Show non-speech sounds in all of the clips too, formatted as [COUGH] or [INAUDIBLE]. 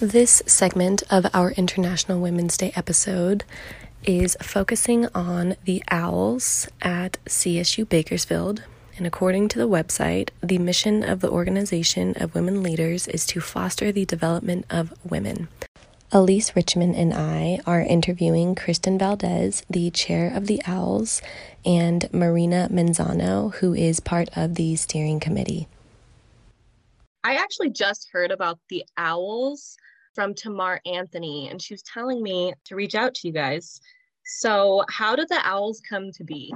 This segment of our International Women's Day episode is focusing on the owls at CSU Bakersfield. And according to the website, the mission of the Organization of Women Leaders is to foster the development of women. Ellice Richman and I are interviewing Kristen Valdez, the chair of the Owls, and Marina Menzano, who is part of the steering committee. I actually just heard about the Owls from Tamar Anthony, and she was telling me to reach out to you guys. So, how did the Owls come to be?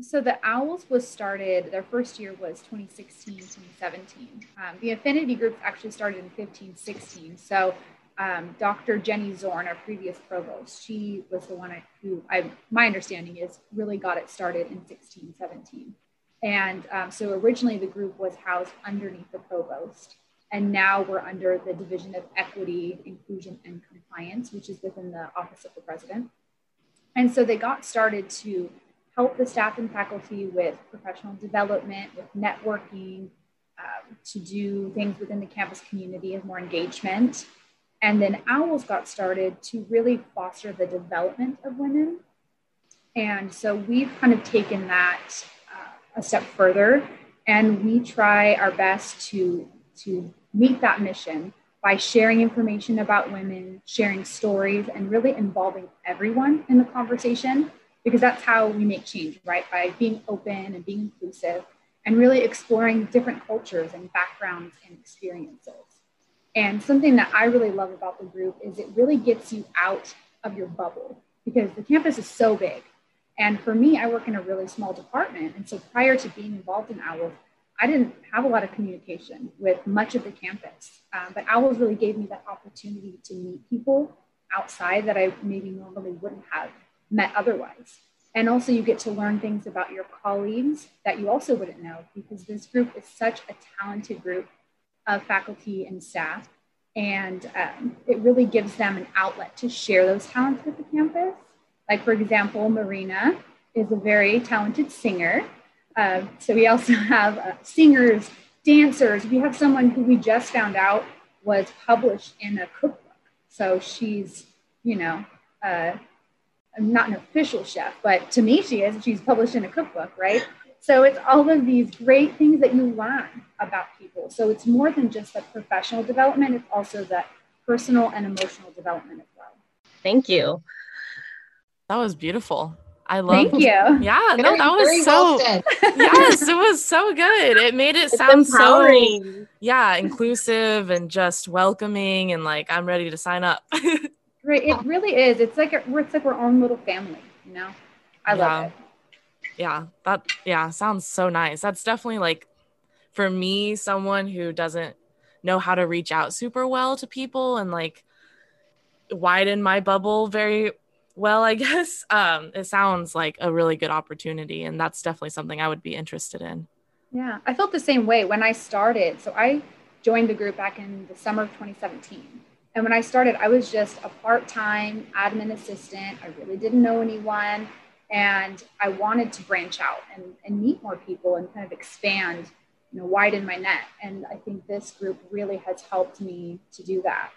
So, the Owls was started, their first year was 2016, 2017. Um, the affinity groups actually started in 15, 16. So, um, Dr. Jenny Zorn, our previous provost, she was the one I, who I, my understanding is really got it started in 16, 17. And um, so originally the group was housed underneath the provost. And now we're under the Division of Equity, Inclusion, and Compliance, which is within the Office of the President. And so they got started to help the staff and faculty with professional development, with networking, um, to do things within the campus community and more engagement. And then OWLS got started to really foster the development of women. And so we've kind of taken that uh, a step further and we try our best to, to meet that mission by sharing information about women, sharing stories, and really involving everyone in the conversation, because that's how we make change, right? By being open and being inclusive and really exploring different cultures and backgrounds and experiences. And something that I really love about the group is it really gets you out of your bubble because the campus is so big. And for me, I work in a really small department. And so prior to being involved in OWLS, I didn't have a lot of communication with much of the campus, um, but OWLS really gave me that opportunity to meet people outside that I maybe normally wouldn't have met otherwise. And also, you get to learn things about your colleagues that you also wouldn't know because this group is such a talented group of faculty and staff. And um, it really gives them an outlet to share those talents with the campus. Like, for example, Marina is a very talented singer uh, so we also [LAUGHS] have uh, singers, dancers. We have someone who we just found out was published in a cookbook. So she's, you know, uh, not an official chef, but to me she is. She's published in a cookbook, right? So it's all of these great things that you learn about people. So it's more than just the professional development, it's also the personal and emotional development as well. Thank you. That was beautiful. I love. Thank you. [LAUGHS] Yeah, no, that was so. yes, it was so [LAUGHS] good. It made it it's sound empowering. so yeah, inclusive and just welcoming, and like I'm ready to sign up. [LAUGHS] right, it really is. It's like a, it's like our own little family. You know, I yeah. love it. Yeah, that yeah sounds so nice. That's definitely like for me, someone who doesn't know how to reach out super well to people and like widen my bubble very well, I [LAUGHS] guess um, it sounds like a really good opportunity, and that's definitely something I would be interested in. Yeah, I felt the same way when I started. So I joined the group back in the summer of 2017. And when I started, I was just a part time admin assistant. I really didn't know anyone. And I wanted to branch out and, and meet more people and kind of expand, you know, widen my net. And I think this group really has helped me to do that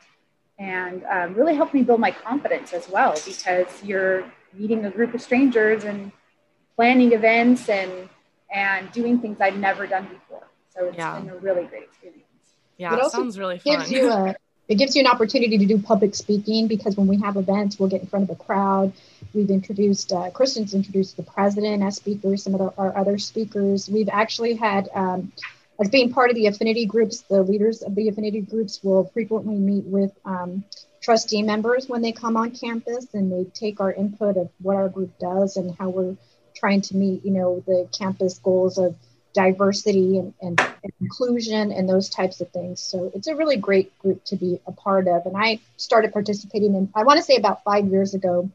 and um, really helped me build my confidence as well because you're meeting a group of strangers and planning events and and doing things I'd never done before. So it's yeah. been a really great experience. Yeah, it, it sounds really fun. Gives you a, it gives you an opportunity to do public speaking because when we have events, we'll get in front of a crowd. We've introduced, uh, Kristen's introduced the president as speakers, some of the, our other speakers. We've actually had um, as being part of the affinity groups, the leaders of the affinity groups will frequently meet with um, trustee members when they come on campus and they take our input of what our group does and how we're trying to meet, you know, the campus goals of diversity and, and, inclusion and those types of things. So it's a really great group to be a part of. And I started participating in, I want to say about five years ago.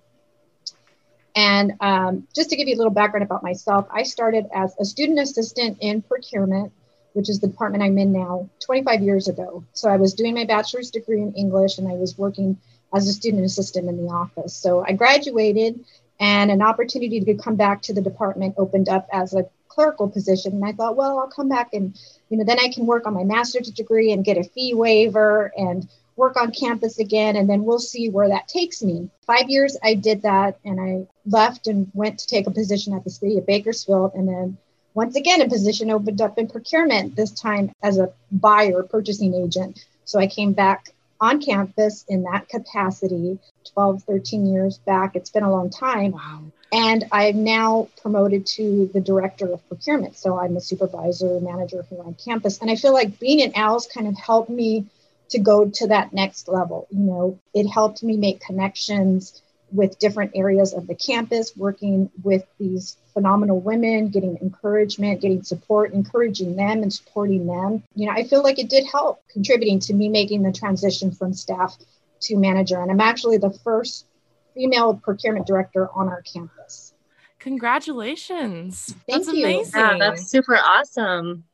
And um, just to give you a little background about myself, I started as a student assistant in procurement which is the department I'm in now, 25 years ago. So I was doing my bachelor's degree in English and I was working as a student assistant in the office. So I graduated and an opportunity to come back to the department opened up as a clerical position. And I thought, well, I'll come back and, you know, then I can work on my master's degree and get a fee waiver and work on campus again, and then we'll see where that takes me. Five years I did that, and I left and went to take a position at the city of Bakersfield, and then once again a position opened up in procurement, this time as a buyer, purchasing agent. So I came back on campus in that capacity 12, 13 years back. It's been a long time. Wow. And I'm now promoted to the director of procurement. So I'm a supervisor, manager here on campus. And I feel like being in OWLS kind of helped me to go to that next level. You know, it helped me make connections with different areas of the campus, working with these phenomenal women, getting encouragement, getting support, encouraging them and supporting them. You know, I feel like it did help contributing to me making the transition from staff to manager. And I'm actually the first female procurement director on our campus. Congratulations. Thank that's you. amazing. Yeah, that's super awesome.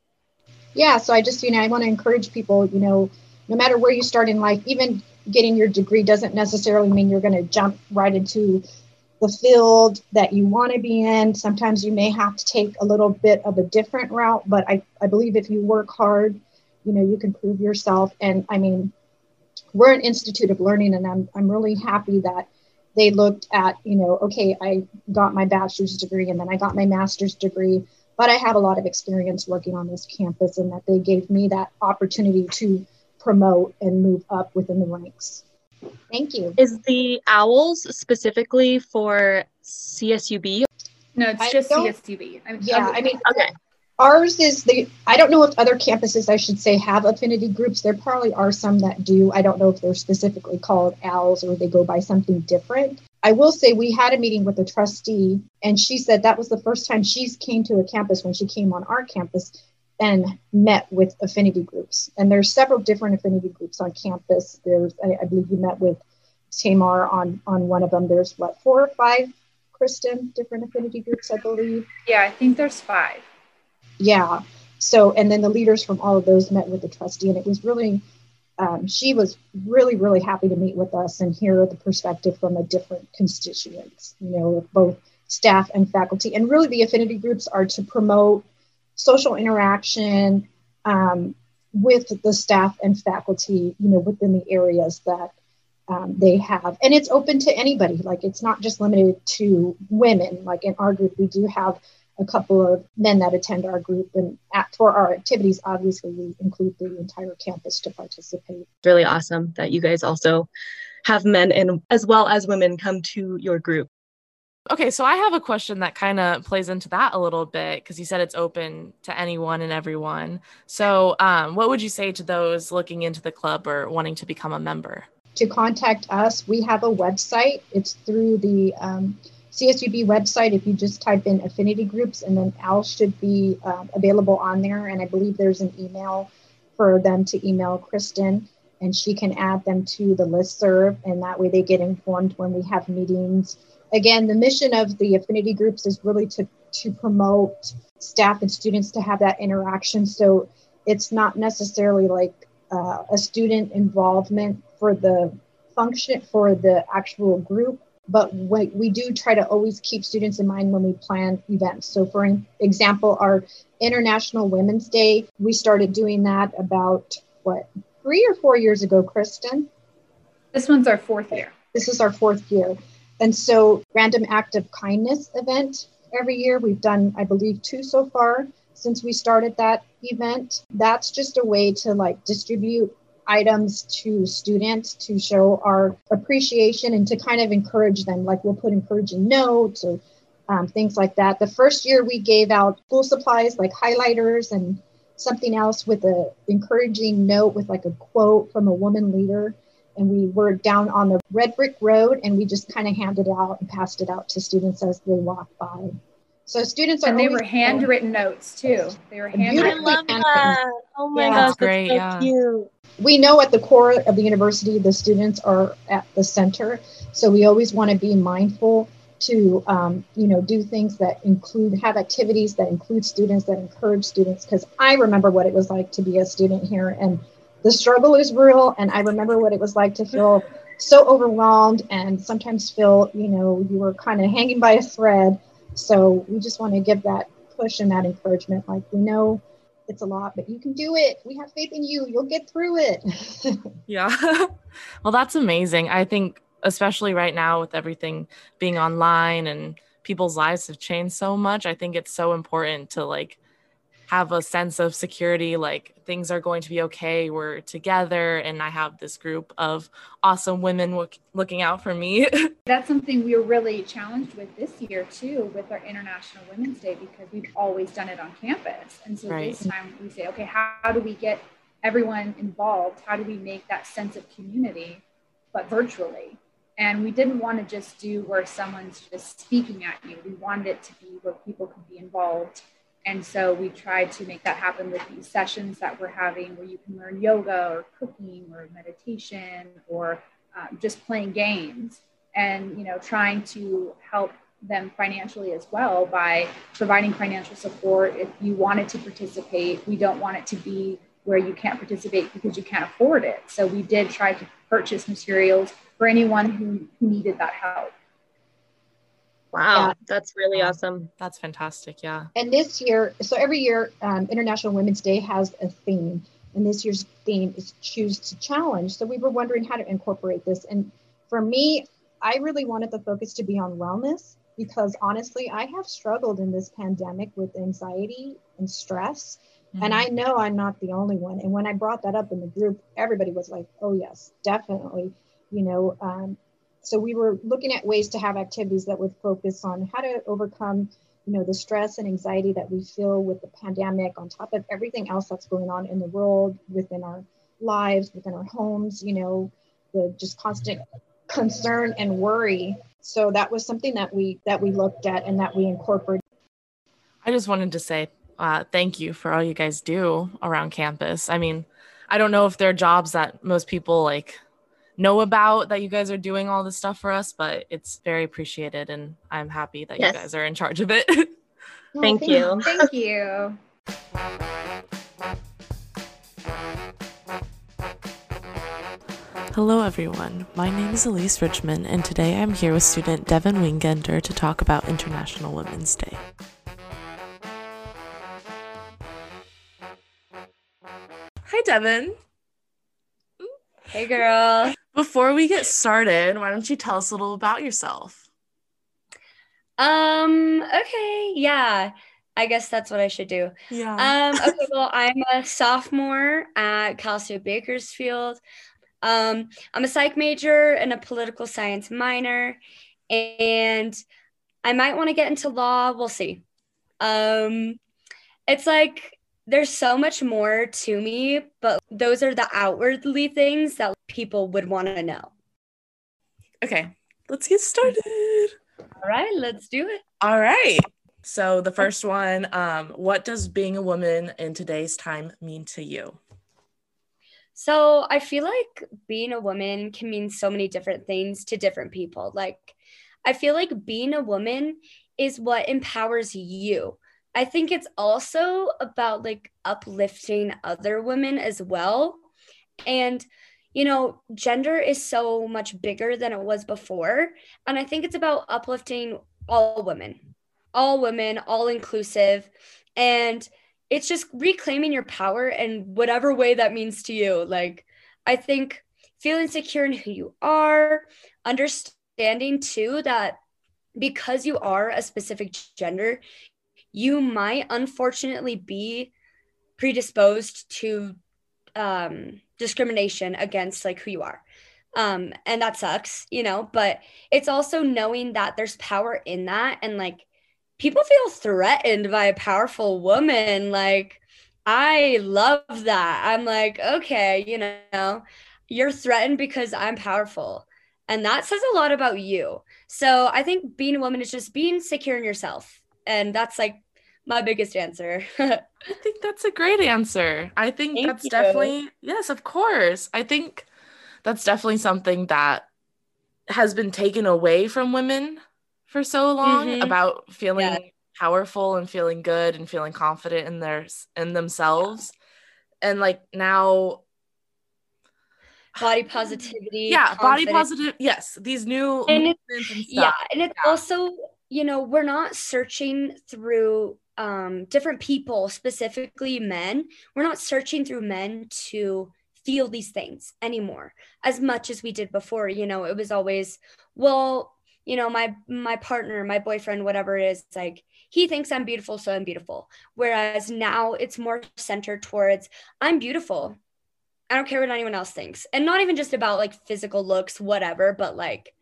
Yeah, so I just, you know, I want to encourage people, you know, no matter where you start in life, even getting your degree doesn't necessarily mean you're going to jump right into the field that you want to be in. Sometimes you may have to take a little bit of a different route, but I, I believe if you work hard, you know, you can prove yourself. And I mean, we're an institute of learning, and I'm, I'm really happy that they looked at, you know, okay, I got my bachelor's degree and then I got my master's degree, but I have a lot of experience working on this campus, and that they gave me that opportunity to promote and move up within the ranks. Thank you. Is the owls specifically for CSUB? No, it's I just don't- CSUB. I mean, Yeah, I mean, Okay. ours is the, I don't know if other campuses, I should say, have affinity groups. There probably are some that do. I don't know if they're specifically called owls or they go by something different. I will say we had a meeting with a trustee, and she said that was the first time she's came to a campus when she came on our campus and met with affinity groups. And there's several different affinity groups on campus. There's, I, I believe you met with Tamar on on one of them. There's what four or five, Kristen, different affinity groups, I believe. yeah, I think there's five. Yeah. So, and then the leaders from all of those met with the trustee, and it was really, um, she was really, really happy to meet with us and hear the perspective from a different constituents, you know, both staff and faculty. And really, the affinity groups are to promote social interaction um, with the staff and faculty, you know, within the areas that um, they have. And it's open to anybody. Like, it's not just limited to women. Like in our group, we do have a couple of men that attend our group and at, for our activities obviously we include the entire campus to participate really awesome that you guys also have men and as well as women come to your group. Okay, so I have a question that kind of plays into that a little bit because you said it's open to anyone and everyone. So, um, what would you say to those looking into the club or wanting to become a member? to contact us we have a website it's through the um, csub website if you just type in affinity groups and then al should be um, available on there and i believe there's an email for them to email kristen and she can add them to the list serve and that way they get informed when we have meetings again the mission of the affinity groups is really to to promote staff and students to have that interaction so it's not necessarily like uh, a student involvement for the function for the actual group but we, we do try to always keep students in mind when we plan events so for example our international women's day we started doing that about what three or four years ago kristen This one's our fourth year. this is our fourth year. And so, random act of kindness event every year. We've done, I believe, two so far since we started that event. That's just a way to like distribute items to students to show our appreciation and to kind of encourage them. Like we'll put encouraging notes or um, things like that. The first year we gave out school supplies like highlighters and something else with a encouraging note with like a quote from a woman leader and we were down on the red brick road and we just kind of handed it out and passed it out to students as they walked by so students are And they always- were handwritten notes too. They were handwritten. Beautifully love handwritten. that. Oh my Yeah. gosh, That's great, That's so yeah. cute. we know at the core of the university the students are at the center so we always want to be mindful to um, you know do things that include have activities that include students that encourage students because i remember what it was like to be a student here and the struggle is real and i remember what it was like to feel so overwhelmed and sometimes feel you know you were kind of hanging by a thread so we just want to give that push and that encouragement like we know it's a lot, but you can do it. We have faith in you. You'll get through it. [LAUGHS] yeah. [LAUGHS] well, that's amazing. I think, especially right now with everything being online and people's lives have changed so much, I think it's so important to like have a sense of security like things are going to be okay we're together and i have this group of awesome women look, looking out for me. [LAUGHS] That's something we were really challenged with this year too with our international women's day because we've always done it on campus. And so right. this time we say okay how, how do we get everyone involved? How do we make that sense of community but virtually? And we didn't want to just do where someone's just speaking at you. We wanted it to be where people could be involved and so we tried to make that happen with these sessions that we're having where you can learn yoga or cooking or meditation or um, just playing games and you know trying to help them financially as well by providing financial support. If you wanted to participate we don't want it to be where you can't participate because you can't afford it. So we did try to purchase materials for anyone who, who needed that help Wow, yeah. that's really awesome. That's fantastic. Yeah. And this year, so every year, um, International Women's Day has a theme, and this year's theme is Choose to Challenge. So we were wondering how to incorporate this. And for me, I really wanted the focus to be on wellness because honestly, I have struggled in this pandemic with anxiety and stress. Mm-hmm. And I know I'm not the only one. And when I brought that up in the group, everybody was like, oh, yes, definitely. You know, um, so we were looking at ways to have activities that would focus on how to overcome you know the stress and anxiety that we feel with the pandemic on top of everything else that's going on in the world within our lives within our homes you know the just constant concern and worry. So that was something that we that we looked at and that we incorporated. I just wanted to say uh, thank you for all you guys do around campus. I mean i don't know if there are jobs that most people like know about that you guys are doing all this stuff for us, but it's very appreciated and I'm happy that yes. you guys are in charge of it. [LAUGHS] Oh, thank you. Thank you. Hello, everyone. My name is Ellice Richman, and today I'm here with student Devyn Wingender to talk about International Women's Day. Hi, Devyn. Hey, girl. Before we get started, why don't you tell us a little about yourself? Um, okay, yeah. I guess that's what I should do. Yeah. Um, [LAUGHS] okay, well, I'm a sophomore at Cal State Bakersfield. Um, I'm a psych major and a political science minor, and I might want to get into law. We'll see. Um, it's like there's so much more to me, but those are the outwardly things that people would want to know. Okay, let's get started. All right, let's do it. All right. So the first one, um, what does being a woman in today's time mean to you? So I feel like being a woman can mean so many different things to different people. Like I feel like being a woman is what empowers you. I think it's also about like uplifting other women as well. And, you know, gender is so much bigger than it was before. And I think it's about uplifting all women, all women, all inclusive. And it's just reclaiming your power in whatever way that means to you. Like, I think feeling secure in who you are, understanding too that because you are a specific gender, you might unfortunately be predisposed to um, discrimination against like who you are. Um, and that sucks, you know, but it's also knowing that there's power in that and like people feel threatened by a powerful woman. Like, I love that. I'm like, okay, you know, you're threatened because I'm powerful. And that says a lot about you. So I think being a woman is just being secure in yourself. And that's like my biggest answer. [LAUGHS] I think that's a great answer. I think Thank that's you. definitely, yes, of course. I think that's definitely something that has been taken away from women for so long mm-hmm. about feeling yeah. powerful and feeling good and feeling confident in their in themselves. Yeah. And like now [SIGHS] body positivity. Yeah, confidence. body positive. Yes, these new and, and yeah, and it's yeah. also you know we're not searching through um, different people, specifically men. We're not searching through men to feel these things anymore as much as we did before. You know, it was always, well, you know, my my partner, my boyfriend, whatever it is, like he thinks I'm beautiful, so I'm beautiful. Whereas now it's more centered towards I'm beautiful. I don't care what anyone else thinks. And not even just about like physical looks, whatever, but like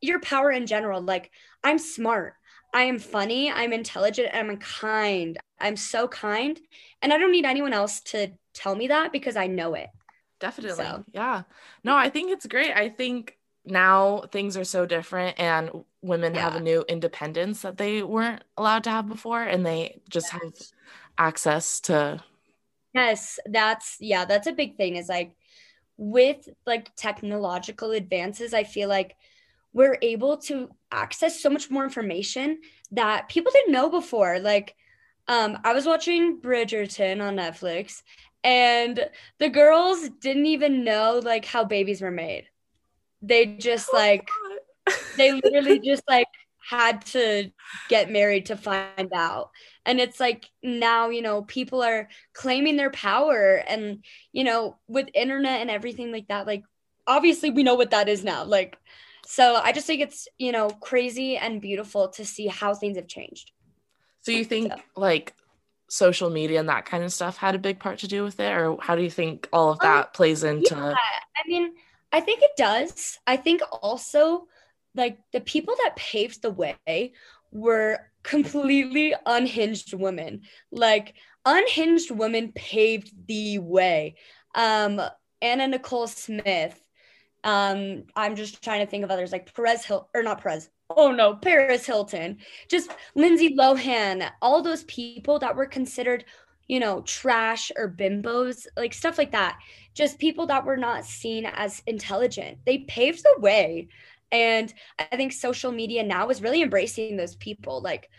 your power in general. Like I'm smart. I am funny, I'm intelligent, and I'm kind. I'm so kind. And I don't need anyone else to tell me that because I know it. Definitely. So. Yeah. No, I think it's great. I think now things are so different and women yeah. have a new independence that they weren't allowed to have before and they just yes. have access to Yes, that's yeah, that's a big thing is like with like technological advances, I feel like we're able to access so much more information that people didn't know before. Like, um, I was watching Bridgerton on Netflix, and the girls didn't even know like how babies were made. They just oh like, they literally [LAUGHS] just like had to get married to find out. And it's like now, you know, people are claiming their power and, you know, with internet and everything like that, like obviously we know what that is now. Like so I just think it's, you know, crazy and beautiful to see how things have changed. So you think so. like social media and that kind of stuff had a big part to do with it or how do you think all of that um, plays into yeah, I mean, I think it does. I think also like the people that paved the way were completely unhinged women. Like unhinged women paved the way. Um Anna Nicole Smith, um, I'm just trying to think of others like Perez Hill or not Perez. Oh no, Paris Hilton, just Lindsay Lohan, all those people that were considered, you know, trash or bimbos, like stuff like that. Just people that were not seen as intelligent. They paved the way. And I think social media now is really embracing those people like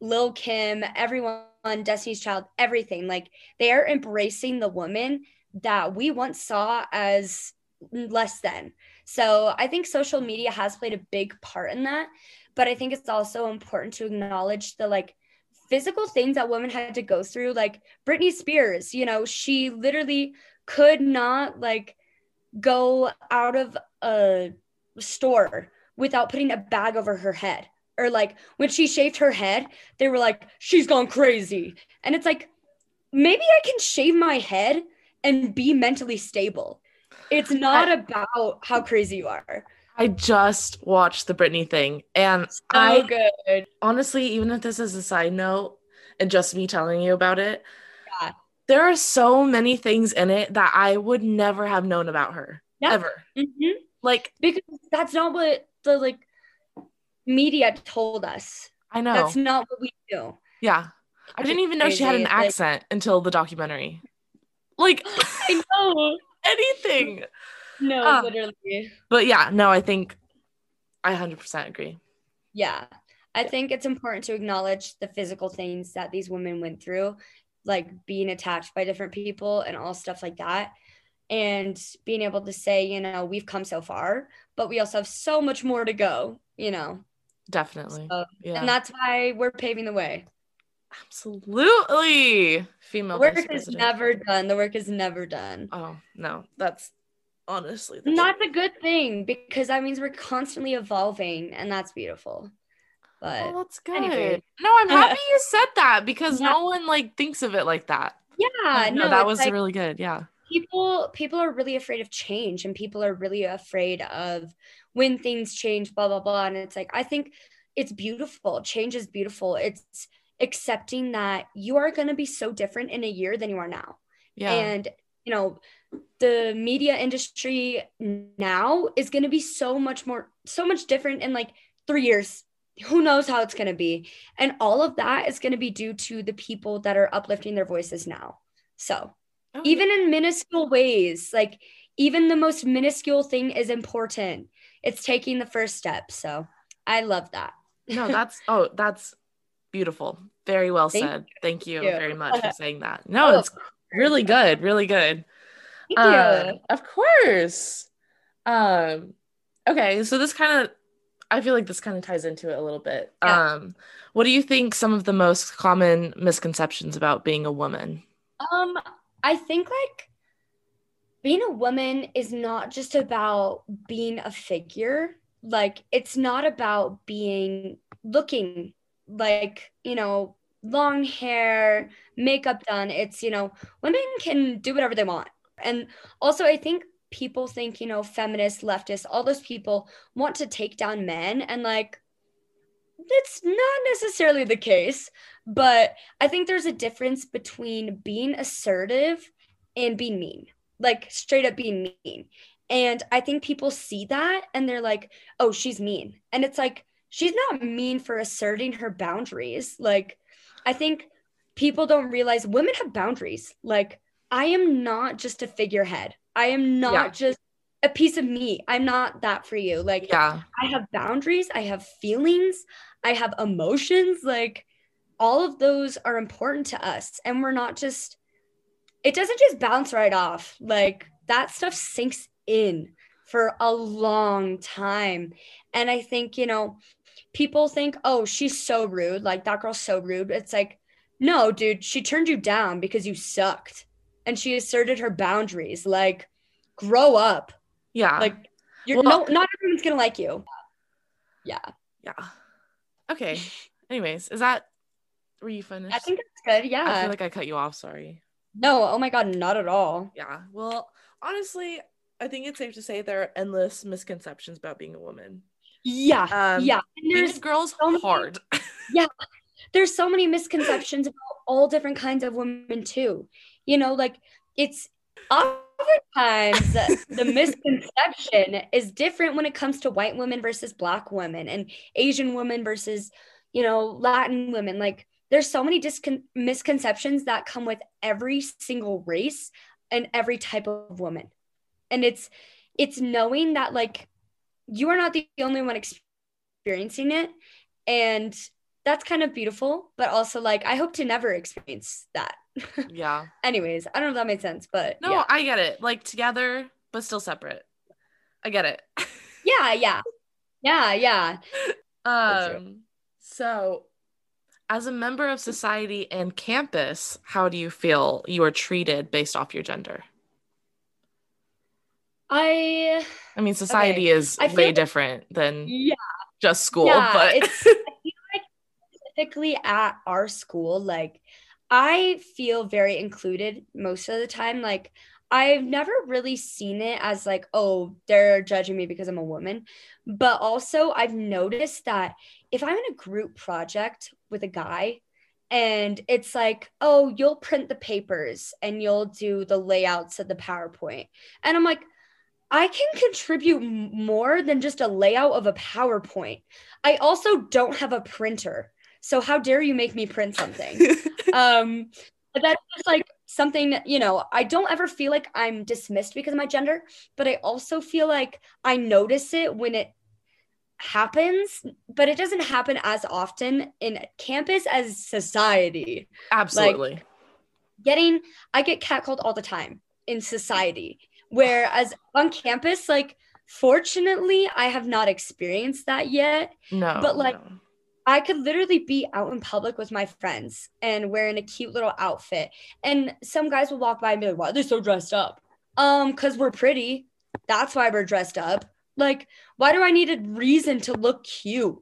Lil Kim, everyone, Destiny's Child, everything. Like they are embracing the woman that we once saw as less than. So I think social media has played a big part in that. But I think it's also important to acknowledge the like physical things that women had to go through. Like Britney Spears, you know, she literally could not like go out of a store without putting a bag over her head. Or like when she shaved her head, they were like, she's gone crazy. And it's like, maybe I can shave my head and be mentally stable. It's not I, about how crazy you are. I just watched the Britney thing and so I good. Honestly, even if this is a side note and just me telling you about it, yeah. there are so many things in it that I would never have known about her yeah. ever. Mm-hmm. Like because that's not what the like media told us. I know. That's not what we do. Yeah. I didn't even know she had an accent like, until the documentary. Like [GASPS] I know anything. No, uh, literally. But yeah, no, I think I 100% agree. Yeah. I think it's important to acknowledge the physical things that these women went through, like being attached by different people and all stuff like that. And being able to say, you know, we've come so far, but we also have so much more to go, you know. Definitely. So, yeah. And that's why we're paving the way. Absolutely. Female the work is never done. The work is never done. Oh, no. That's honestly not a good thing because that means we're constantly evolving and that's beautiful. But oh, that's good. Anyway. No, I'm [LAUGHS] happy you said that because yeah. no one like thinks of it like that. Yeah, oh, no, no, that was like, really good. Yeah. People people are really afraid of change and people are really afraid of when things change, blah blah blah. And it's like I think it's beautiful. Change is beautiful. It's accepting that you are going to be so different in a year than you are now. Yeah. And, you know, the media industry now is going to be so much more, so much different in like three years. Who knows how it's going to be? And all of that is going to be due to the people that are uplifting their voices now. So, oh. even in minuscule ways, like even the most minuscule thing is important. It's taking the first step. So, I love that. no, that's, oh, that's beautiful. Very well Thank said. You. Thank you, very much for [LAUGHS] saying that. No, oh, it's really good, really good. Uh, Of course. Um, okay, so this kind of I feel like this kind of ties into it a little bit. Yeah. Um, what do you think some of the most common misconceptions about being a woman? Um, I think like being a woman is not just about being a figure. Like it's not about being looking like, you know, long hair, makeup done. It's, you know, women can do whatever they want. And also I think people think, you know, feminists, leftists, all those people want to take down men and like it's not necessarily the case, but I think there's a difference between being assertive and being mean, like straight up being mean. And I think people see that and they're like, oh, she's mean. And it's like, she's not mean for asserting her boundaries. Like, I think people don't realize women have boundaries. Like, I am not just a figurehead, I am not Yeah. just a piece of meat. I'm not that for you. Like, Yeah. I have boundaries, I have feelings, I have emotions. Like all of those are important to us. And we're not just, it doesn't just bounce right off. Like that stuff sinks in for a long time. And I think, you know, people think, oh, she's so rude. Like that girl's so rude. It's like, no, dude, she turned you down because you sucked. And she asserted her boundaries. Like, grow up. Yeah. Like, you're Well- no, not everyone's gonna like you. Yeah. yeah. Okay. Anyways, is that were you finished? I think that's good. Yeah. I feel like I cut you off. Sorry. no, oh my god, not at all. Yeah. Well, honestly, I think it's safe to say there are endless misconceptions about being a woman. Yeah. Um, yeah. And there's girl's so many- hard. [LAUGHS] Yeah, there's so many misconceptions about all different kinds of women too. You know, like it's oftentimes the, the [LAUGHS] misconception is different when it comes to white women versus black women and Asian women versus, you know, Latin women. Like there's so many discon- misconceptions that come with every single race and every type of woman. And it's it's knowing that like you are not the only one experiencing it and that's kind of beautiful but also like i hope to never experience that [LAUGHS] yeah. anyways i don't know if that made sense but No, yeah I get it. Like together, but still separate. I get it. [LAUGHS] yeah yeah yeah yeah Um, so as a member of society and campus, how do you feel you are treated based off your gender? I I mean, society is I way like- different than yeah. just school, yeah but it's [LAUGHS] I feel like specifically at our school like i feel very included most of the time like i've never really seen it as like oh they're judging me because i'm a woman but also i've noticed that if i'm in a group project with a guy and it's like oh you'll print the papers and you'll do the layouts of the powerpoint and i'm like I can contribute more than just a layout of a PowerPoint. I also don't have a printer. So how dare you make me print something? [LAUGHS] um but that's just like something that, you know, I don't ever feel like I'm dismissed because of my gender, but I also feel like I notice it when it happens, but it doesn't happen as often in campus as society. absolutely. Getting I get catcalled all the time in society. Whereas on campus, like fortunately, I have not experienced that yet. no. but, like, no. I could literally be out in public with my friends and wearing a cute little outfit. And some guys will walk by and be like, why are they so dressed up? Um, because we're pretty. That's why we're dressed up. Like, why do I need a reason to look cute?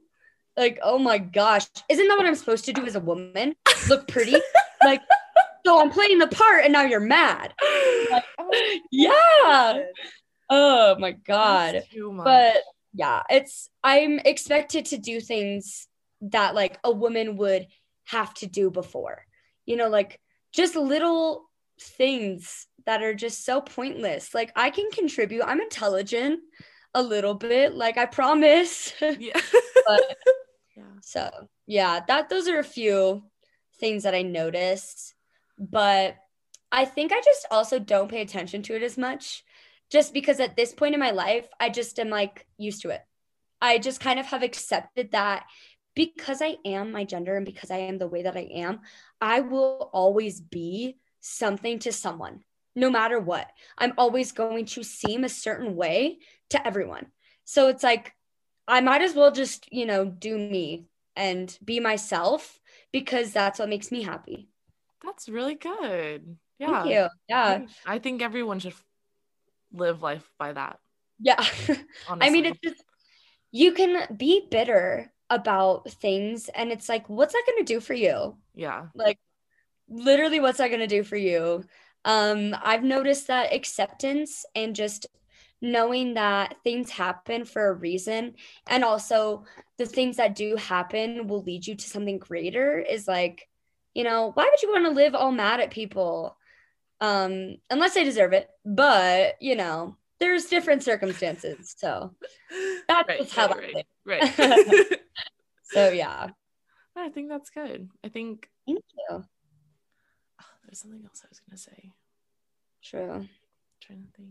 Like, oh my gosh. Isn't that what I'm supposed to do as a woman? Look pretty? [LAUGHS] like, so I'm playing the part and now you're mad. Like, [GASPS] yeah. Oh my God oh much. but yeah it's i'm expected to do things that like a woman would have to do before you know like just little things that are just so pointless like i can contribute i'm intelligent a little bit like i promise [LAUGHS] yeah. but [LAUGHS] yeah. so yeah that those are a few things that i noticed but i think i just also don't pay attention to it as much just because at this point in my life i just am like used to it. I just kind of have accepted that because i am my gender and because i am the way that i am i will always be something to someone no matter what. I'm always going to seem a certain way to everyone. So it's like I might as well just, you know, do me and be myself because that's what makes me happy. That's really good. Yeah. Thank you. Yeah. I think everyone should live life by that. Yeah. [LAUGHS] I mean, it's just, you can be bitter about things and it's like, what's that going to do for you? yeah. like literally what's that going to do for you um i've noticed that acceptance and just knowing that things happen for a reason and also the things that do happen will lead you to something greater is like you know why would you want to live all mad at people um unless they deserve it but you know there's different circumstances so [LAUGHS] that's Right, how right, right, right. [LAUGHS] so yeah I think that's good. I think thank you there's something else I was gonna say. true trying to think.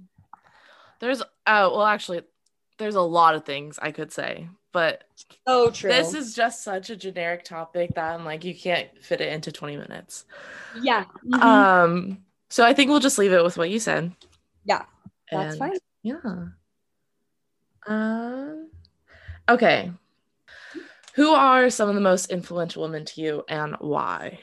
There's oh well actually there's a lot of things I could say, but so true this is just such a generic topic that I'm like you can't fit it into 20 minutes. yeah Mhm. Um so I think we'll just leave it with what you said. Yeah, that's And- fine Yeah. Um okay. Who are some of the most influential women to you and why?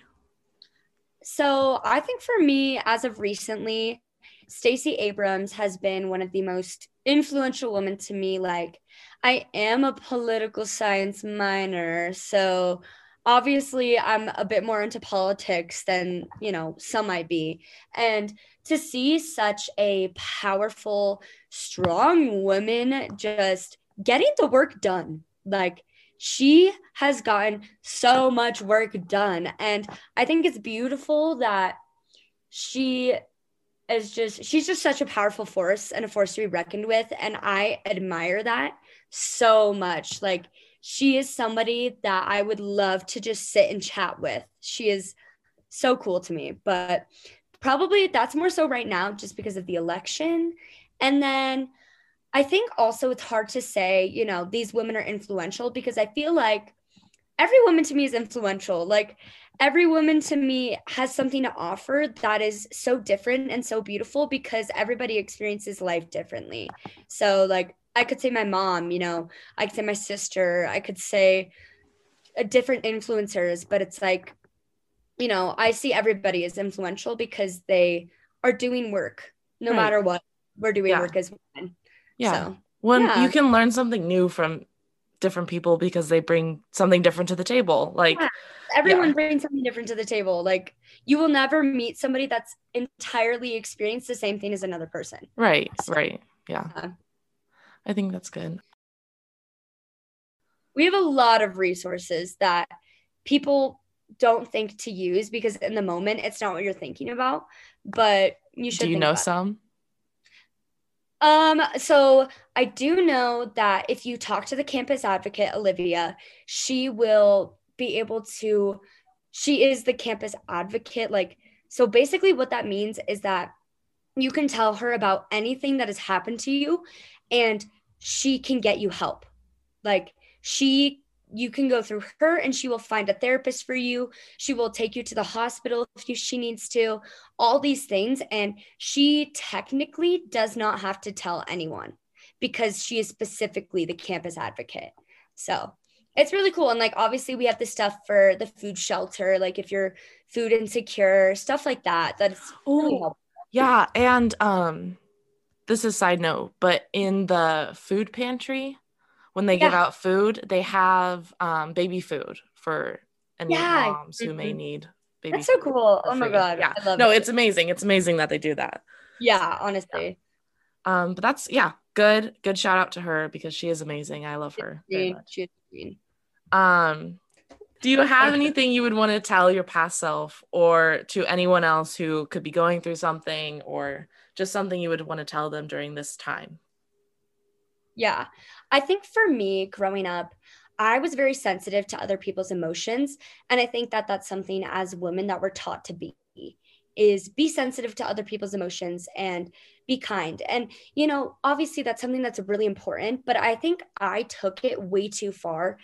So I think for me, as of recently, Stacey Abrams has been one of the most influential women to me. Like, I am a political science minor, so obviously I'm a bit more into politics than, you know, some might be. And to see such a powerful, strong woman just getting the work done, like, she has gotten so much work done. And I think it's beautiful that she is just she's just such a powerful force and a force to be reckoned with and I admire that so much. Like she is somebody that I would love to just sit and chat with. She is so cool to me but probably that's more so right now just because of the election. And then I think also it's hard to say you know these women are influential because I feel like every woman to me is influential. Like every woman to me has something to offer that is so different and so beautiful because everybody experiences life differently. So, like, I could say my mom, you know, I could say my sister, I could say uh, different influencers, but it's like, you know, I see everybody as influential because they are doing work no Right. matter what. We're doing Yeah. work as women. Yeah. So, when Yeah. you can learn something new from different people because they bring something different to the table like Yeah. everyone Yeah. brings something different to the table. Like, you will never meet somebody that's entirely experienced the same thing as another person. right right yeah Yeah. I think that's good we have a lot of resources that people don't think to use because in the moment it's not what you're thinking about but you should do you know it. some um so i do know that if you talk to the campus advocate olivia she will be able to she is the campus advocate like so basically what that means is that you can tell her about anything that has happened to you and she can get you help. Like she you can go through her and she will find a therapist for you. She will take you to the hospital if you, she needs to all these things. And she technically does not have to tell anyone because she is specifically the campus advocate. So it's really cool. And like obviously we have the stuff for the food shelter like if you're food insecure stuff like that. That's really Oh, helpful. Yeah. And um this is side note but in the food pantry when they give out food they have um baby food for any Yeah. moms who may Mhm. need baby that's so cool. oh my god. Yeah. I love no it. it's amazing. It's amazing that they do that. Yeah honestly. Um but that's yeah good good shout out to her because she is amazing. I love her much. Um, do you have anything you would want to tell your past self or to anyone else who could be going through something or just something you would want to tell them during this time? Yeah. I think for me growing up, I was very sensitive to other people's emotions. And I think that that's something as women that we're taught to be is be sensitive to other people's emotions and be kind. And, you know, obviously that's something that's really important, but I think I took it way too far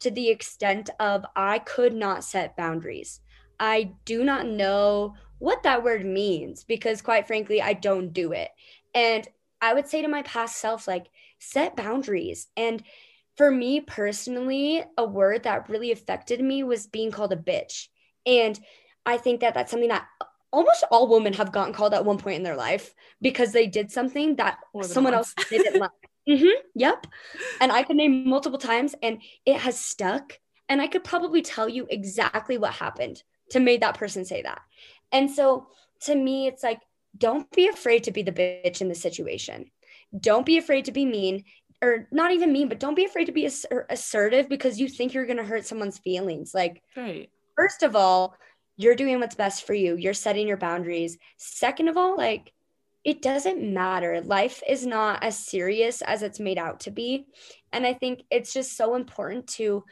to the extent of I could not set boundaries. I do not know what that word means because, quite frankly, I don't do it. And I would say to my past self, like, set boundaries and for me personally, a word that really affected me was being called a bitch. And I think that that's something that almost all women have gotten called at one point in their life because they did something that someone once. else didn't like. [LAUGHS] Mm-hmm, yep. And I could name multiple times and it has stuck. And I could probably tell you exactly what happened to make that person say that. And so to me, it's like, don't be afraid to be the bitch in the situation. Don't be afraid to be mean or not even mean, but don't be afraid to be ass- assertive because you think you're going to hurt someone's feelings. Like, right. first of all, you're doing what's best for you. You're setting your boundaries. Second of all, like, it doesn't matter. Life is not as serious as it's made out to be. And I think it's just so important to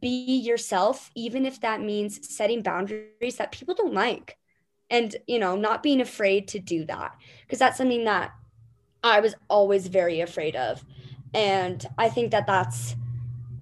be yourself, even if that means setting boundaries that people don't like. And, you know, not being afraid to do that. Because that's something that I was always very afraid of. And I think that that's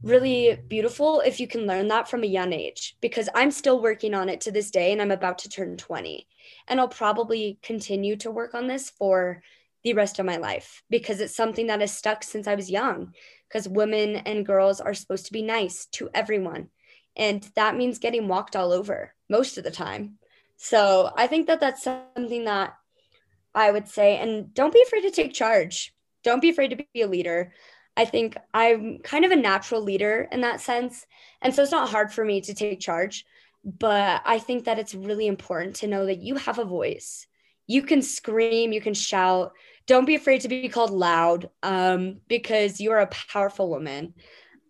really beautiful if you can learn that from a young age because I'm still working on it to this day and I'm about to turn 20. And I'll probably continue to work on this for the rest of my life because it's something that has stuck since I was young. Because women and girls are supposed to be nice to everyone. And that means getting walked all over most of the time. So I think that that's something that I would say. And don't be afraid to take charge. Don't be afraid to be a leader. I think I'm kind of a natural leader in that sense. And so it's not hard for me to take charge. But I think that it's really important to know that you have a voice. You can scream, you can shout. Don't be afraid to be called loud um, because you're a powerful woman.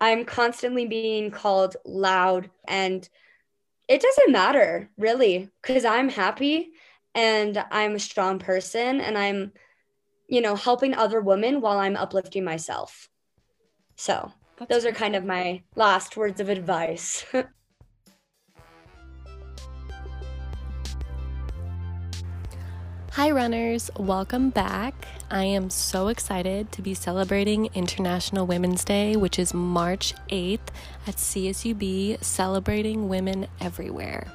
I'm constantly being called loud, and it doesn't matter really because I'm happy and I'm a strong person and I'm, you know, helping other women while I'm uplifting myself. So That's those are kind of my last words of advice. [LAUGHS] Hi, runners, welcome back. I am so excited to be celebrating International Women's Day, which is March 8th at CSUB, celebrating women everywhere.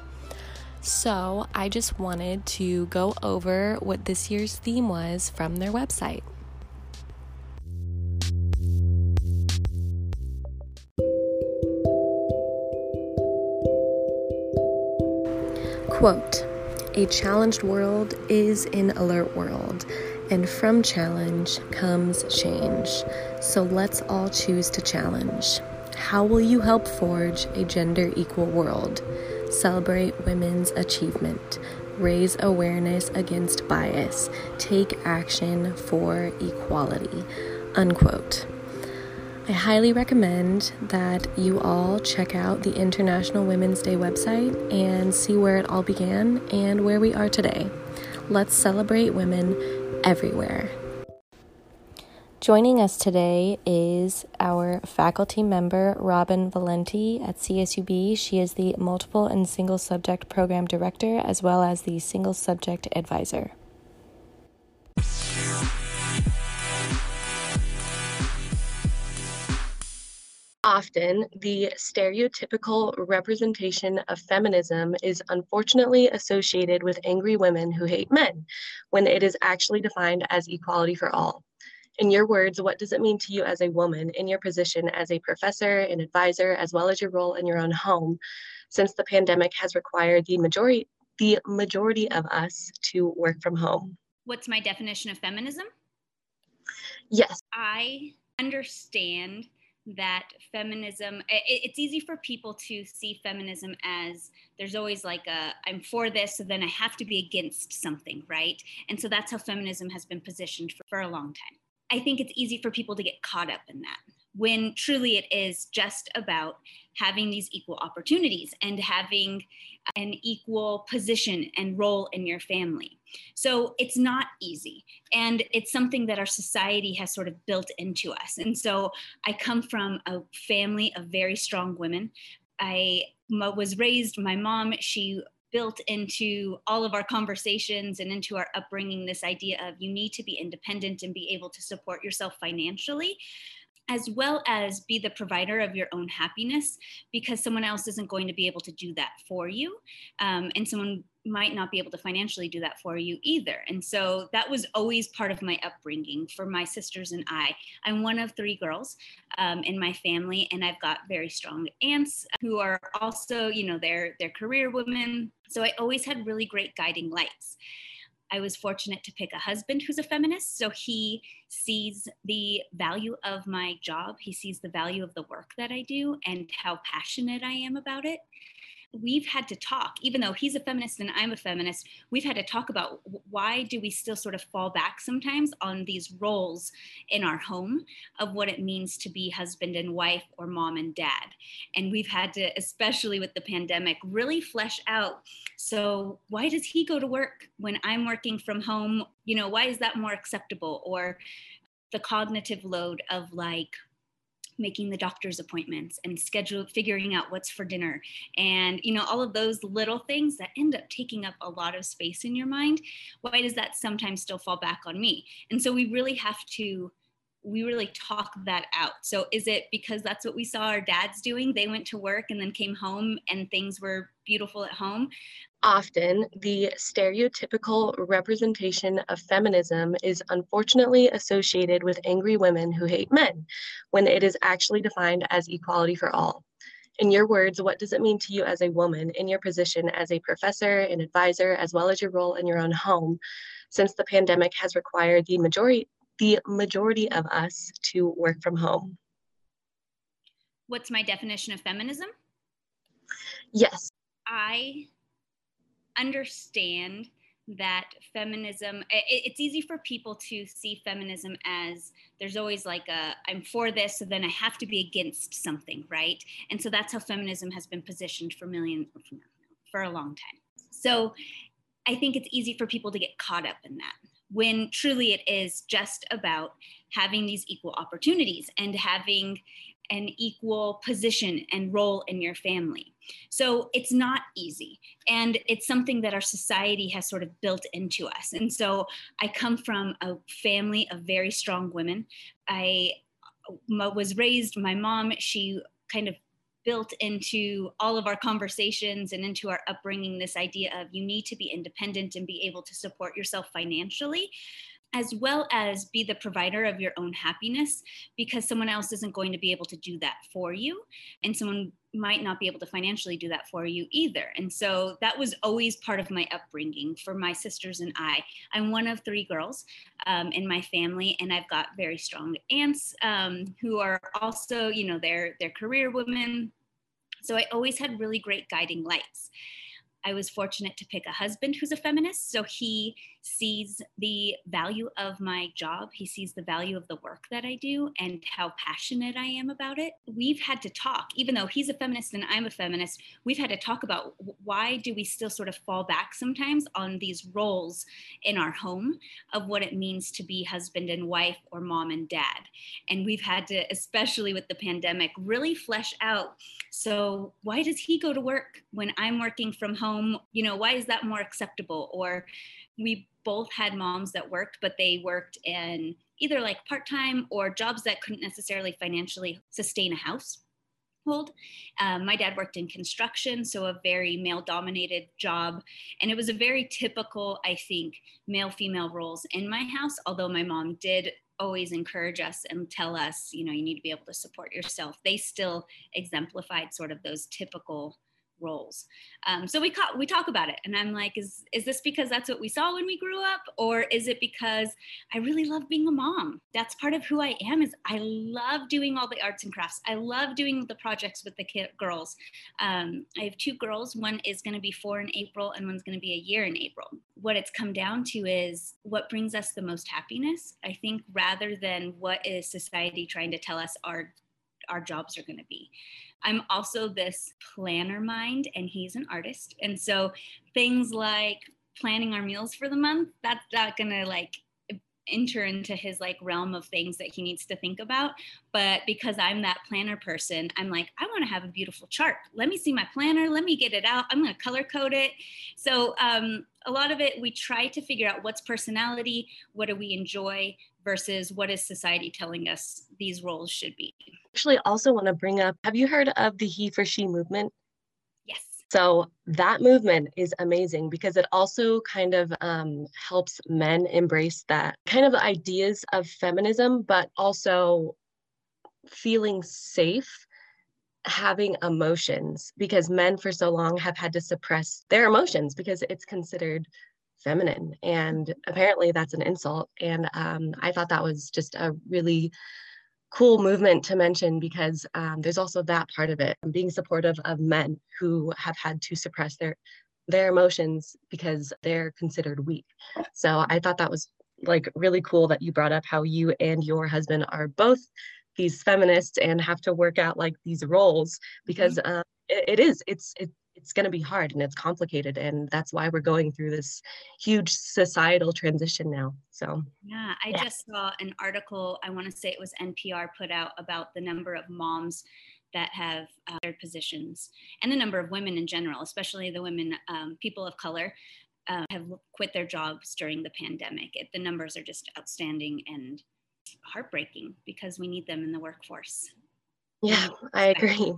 So, I just wanted to go over what this year's theme was from their website. Quote A challenged world is an alert world, and from challenge comes change. So let's all choose to challenge. How will you help forge a gender equal world? Celebrate women's achievement, raise awareness against bias, take action for equality. Unquote. I highly recommend that you all check out the International Women's Day website and see where it all began and where we are today. Let's celebrate women everywhere. Joining us today is our faculty member, Robin Valente at CSUB. She is the Multiple and Single Subject Program Director as well as the Single Subject Advisor. Often, the stereotypical representation of feminism is unfortunately associated with angry women who hate men, when it is actually defined as equality for all. In your words, what does it mean to you as a woman in your position as a professor, an advisor, as well as your role in your own home, since the pandemic has required the majority the majority of us to work from home? What's my definition of feminism? Yes. I understand that feminism it, it's easy for people to see feminism as there's always like a i'm for this so then i have to be against something right? And so that's how feminism has been positioned for, for a long time. I think it's easy for people to get caught up in that when truly it is just about having these equal opportunities and having an equal position and role in your family. So it's not easy. And it's something that our society has sort of built into us. And so I come from a family of very strong women. I was raised, my mom, she built into all of our conversations and into our upbringing this idea of you need to be independent and be able to support yourself financially as well as be the provider of your own happiness because someone else isn't going to be able to do that for you um, and someone might not be able to financially do that for you either. And so that was always part of my upbringing for my sisters and I. I'm one of three girls um, in my family, and I've got very strong aunts who are also, you know, they're, they're career women. So I always had really great guiding lights. I was fortunate to pick a husband who's a feminist. So he sees the value of my job. He sees the value of the work that I do and how passionate I am about it we've had to talk even though he's a feminist and i'm a feminist we've had to talk about why do we still sort of fall back sometimes on these roles in our home of what it means to be husband and wife or mom and dad. And we've had to especially with the pandemic really flesh out so why does he go to work when i'm working from home? You know why is that more acceptable? Or the cognitive load of like making the doctor's appointments and schedule figuring out what's for dinner and you know all of those little things that end up taking up a lot of space in your mind why does that sometimes still fall back on me and so we really have to we really talk that out. So is it because that's what we saw our dads doing? They went to work and then came home and things were beautiful at home. Often, the stereotypical representation of feminism is unfortunately associated with angry women who hate men, when it is actually defined as equality for all. In your words, what does it mean to you as a woman in your position as a professor, an advisor, as well as your role in your own home, since the pandemic has required the majority the majority of us to work from home. What's my definition of feminism? Yes. I understand that feminism it's easy for people to see feminism as there's always like a i'm for this so then i have to be against something right and so that's how feminism has been positioned for millions for a long time so i think it's easy for people to get caught up in that when truly it is just about having these equal opportunities and having an equal position and role in your family. So it's not easy. And it's something that our society has sort of built into us. And so I come from a family of very strong women. I uh, was raised, my mom, she kind of built into all of our conversations and into our upbringing this idea of you need to be independent and be able to support yourself financially as well as be the provider of your own happiness because someone else isn't going to be able to do that for you and someone might not be able to financially do that for you either and so that was always part of my upbringing for my sisters and i i'm one of three girls um, in my family and i've got very strong aunts um, who are also you know they're they're career women so I always had really great guiding lights. I was fortunate to pick a husband who's a feminist. So he sees the value of my job. He sees the value of the work that I do and how passionate I am about it. We've had to talk, even though he's a feminist and I'm a feminist, we've had to talk about why do we still sort of fall back sometimes on these roles in our home of what it means to be husband and wife or mom and dad. And we've had to, especially with the pandemic, really flesh out. So why does he go to work when I'm working from home? You know, why is that more acceptable? Or we both had moms that worked, but they worked in either like part time or jobs that couldn't necessarily financially sustain a house. Um, my dad worked in construction, so a very male dominated job. And it was a very typical, I think, male female roles in my house, although my mom did always encourage us and tell us, you know, you need to be able to support yourself. They still exemplified sort of those typical roles. Um, so we ca- we talk about it, and I'm like, is is this because that's what we saw when we grew up, or is it because I really love being a mom? That's part of who I am. Is I love doing all the arts and crafts. I love doing the projects with the girls. Um, I have two girls. One is going to be four in April, and one's going to be a year in April. What it's come down to is what brings us the most happiness. I think rather than what is society trying to tell us our our jobs are going to be. I'm also this planner mind, and he's an artist. And so things like planning our meals for the month, that's not to like enter into his like realm of things that he needs to think about. But because i'm that planner person i'm like i want to have a beautiful chart. Let me see my planner. Let me get it out. I'm going to color code it. So um, a lot of it we try to figure out what's personality what do we enjoy versus what is society telling us these roles should be? Actually also want to bring up have you heard of the he for she movement? Yes. So that movement is amazing because it also kind of um, helps men embrace that kind of ideas of feminism, but also feeling safe having emotions because men for so long have had to suppress their emotions because it's considered feminine and apparently that's an insult and um, i thought that was just a really cool movement to mention because um, there's also that part of it being supportive of men who have had to suppress their their emotions because they're considered weak so i thought that was like really cool that you brought up how you and your husband are both these feminists and have to work out like these roles because mm-hmm. uh, it, it is it's it, it's going to be hard and it's complicated and that's why we're going through this huge societal transition now so yeah i yeah. just saw an article i want to say it was npr put out about the number of moms that have uh, their positions and the number of women in general especially the women um, people of color uh, have quit their jobs during the pandemic it, the numbers are just outstanding and heartbreaking because we need them in the workforce. Yeah, I agree.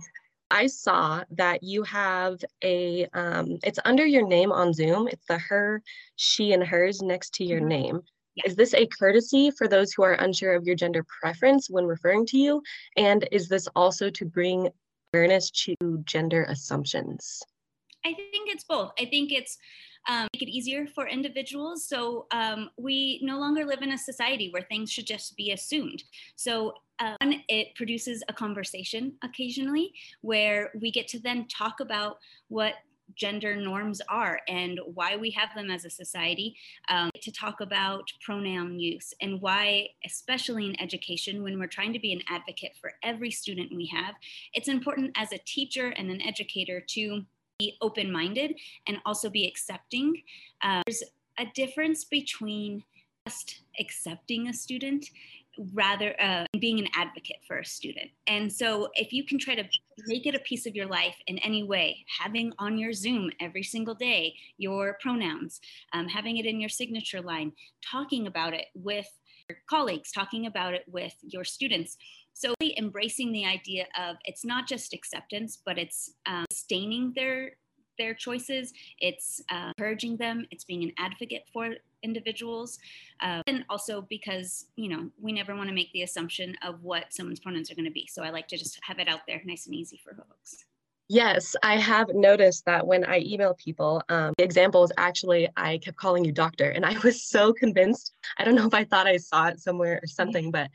I saw that you have a, um, it's under your name on Zoom. It's the her, she, and hers next to your mm-hmm. name. Is this a courtesy for those who are unsure of your gender preference when referring to you? And is this also to bring awareness to gender assumptions? I think it's both. I think it's um, make it easier for individuals. So um, we no longer live in a society where things should just be assumed. So um, it produces a conversation occasionally where we get to then talk about what gender norms are and why we have them as a society um, to talk about pronoun use and why especially in education when we're trying to be an advocate for every student we have it's important as a teacher and an educator to be open minded and also be accepting. Uh, there's a difference between just accepting a student rather uh, being an advocate for a student. And so if you can try to make it a piece of your life in any way, having on your Zoom every single day your pronouns, um, having it in your signature line, talking about it with your colleagues, talking about it with your students. So really embracing the idea of it's not just acceptance, but it's um, sustaining their their choices. It's uh, encouraging them. It's being an advocate for individuals, uh, and also because you know we never want to make the assumption of what someone's pronouns are going to be. So I like to just have it out there, nice and easy for folks. Yes, I have noticed that when I email people, um, the example is actually I kept calling you doctor, and I was so convinced. I don't know if I thought I saw it somewhere or something, but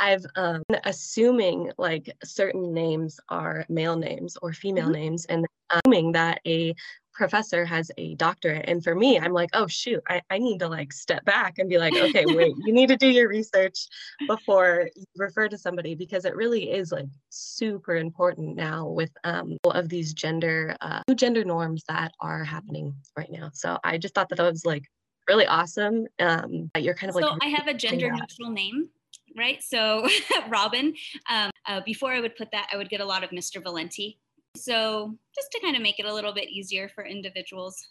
I've um, assuming like certain names are male names or female mm-hmm. names, and assuming that a professor has a doctorate. And for me, I'm like, oh shoot, I, I need to like step back and be like, okay, wait, you need to do your research before you refer to somebody because it really is like super important now with um all of these gender uh, new gender norms that are happening right now. So I just thought that that was like really awesome. Um, you're kind of so like. So I have a gender neutral name right? So [LAUGHS] Robin, um, uh, before I would put that, I would get a lot of Mr. Valente. So just to kind of make it a little bit easier for individuals.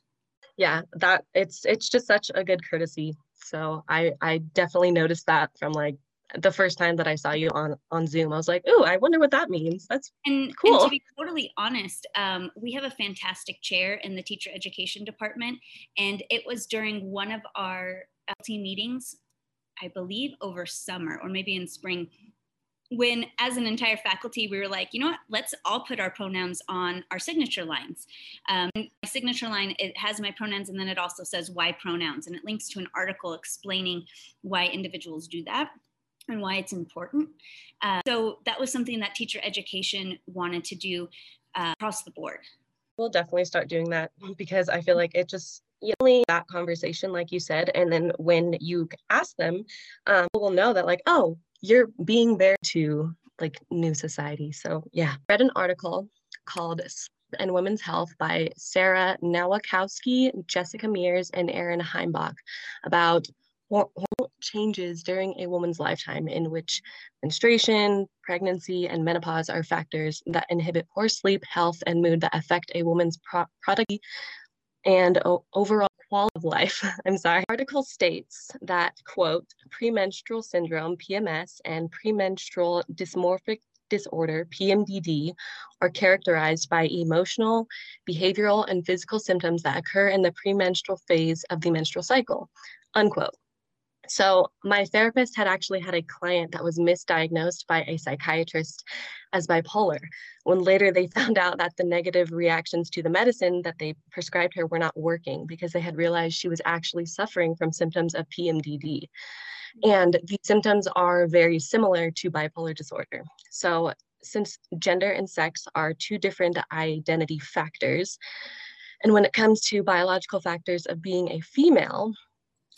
Yeah, that it's it's just such a good courtesy. So I I definitely noticed that from like the first time that I saw you on on Zoom. I was like, "Ooh, I wonder what that means." That's and, cool. And to be totally honest, um, we have a fantastic chair in the teacher education department, and it was during one of our LT meetings I believe, over summer or maybe in spring, when as an entire faculty we were like you know what? Let's all put our pronouns on our signature lines. Um, my signature line it has my pronouns and then it also says why pronouns and it links to an article explaining why individuals do that and why it's important. Uh, so that was something that teacher education wanted to do uh, across the board. We'll definitely start doing that because i feel like it just only that conversation, like you said, and then when you ask them, um, will know that like, oh, you're being there to like new society. So yeah, read an article called and Women's Health by Sara Nowakowski, Jessica Meers, and Erin Heimbach about changes during a woman's lifetime in which menstruation, pregnancy, and menopause are factors that inhibit poor sleep, health, and mood that affect a woman's pro- productivity, and overall quality of life. [LAUGHS] I'm sorry. Article states that, quote, premenstrual syndrome, PMS, and premenstrual dysmorphic disorder, PMDD, are characterized by emotional, behavioral, and physical symptoms that occur in the premenstrual phase of the menstrual cycle, unquote. So, my therapist had actually had a client that was misdiagnosed by a psychiatrist as bipolar, when later they [LAUGHS] found out that the negative reactions to the medicine that they prescribed her were not working because they had realized she was actually suffering from symptoms of PMDD. And these symptoms are very similar to bipolar disorder. So, since gender and sex are two different identity factors, and when it comes to biological factors of being a female,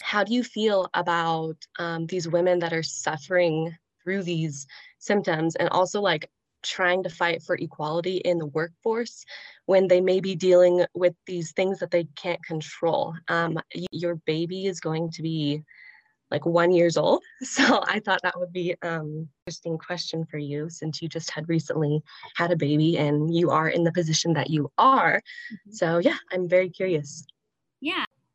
how do you feel about um, these women that are suffering through these symptoms and also like trying to fight for equality in the workforce when they may be dealing with these things that they can't control? Um, your baby is going to be like one years old [LAUGHS] so i thought that would be um interesting question for you since you just had recently had a baby and you are in the position that you are. Mm-hmm. so yeah i'm very curious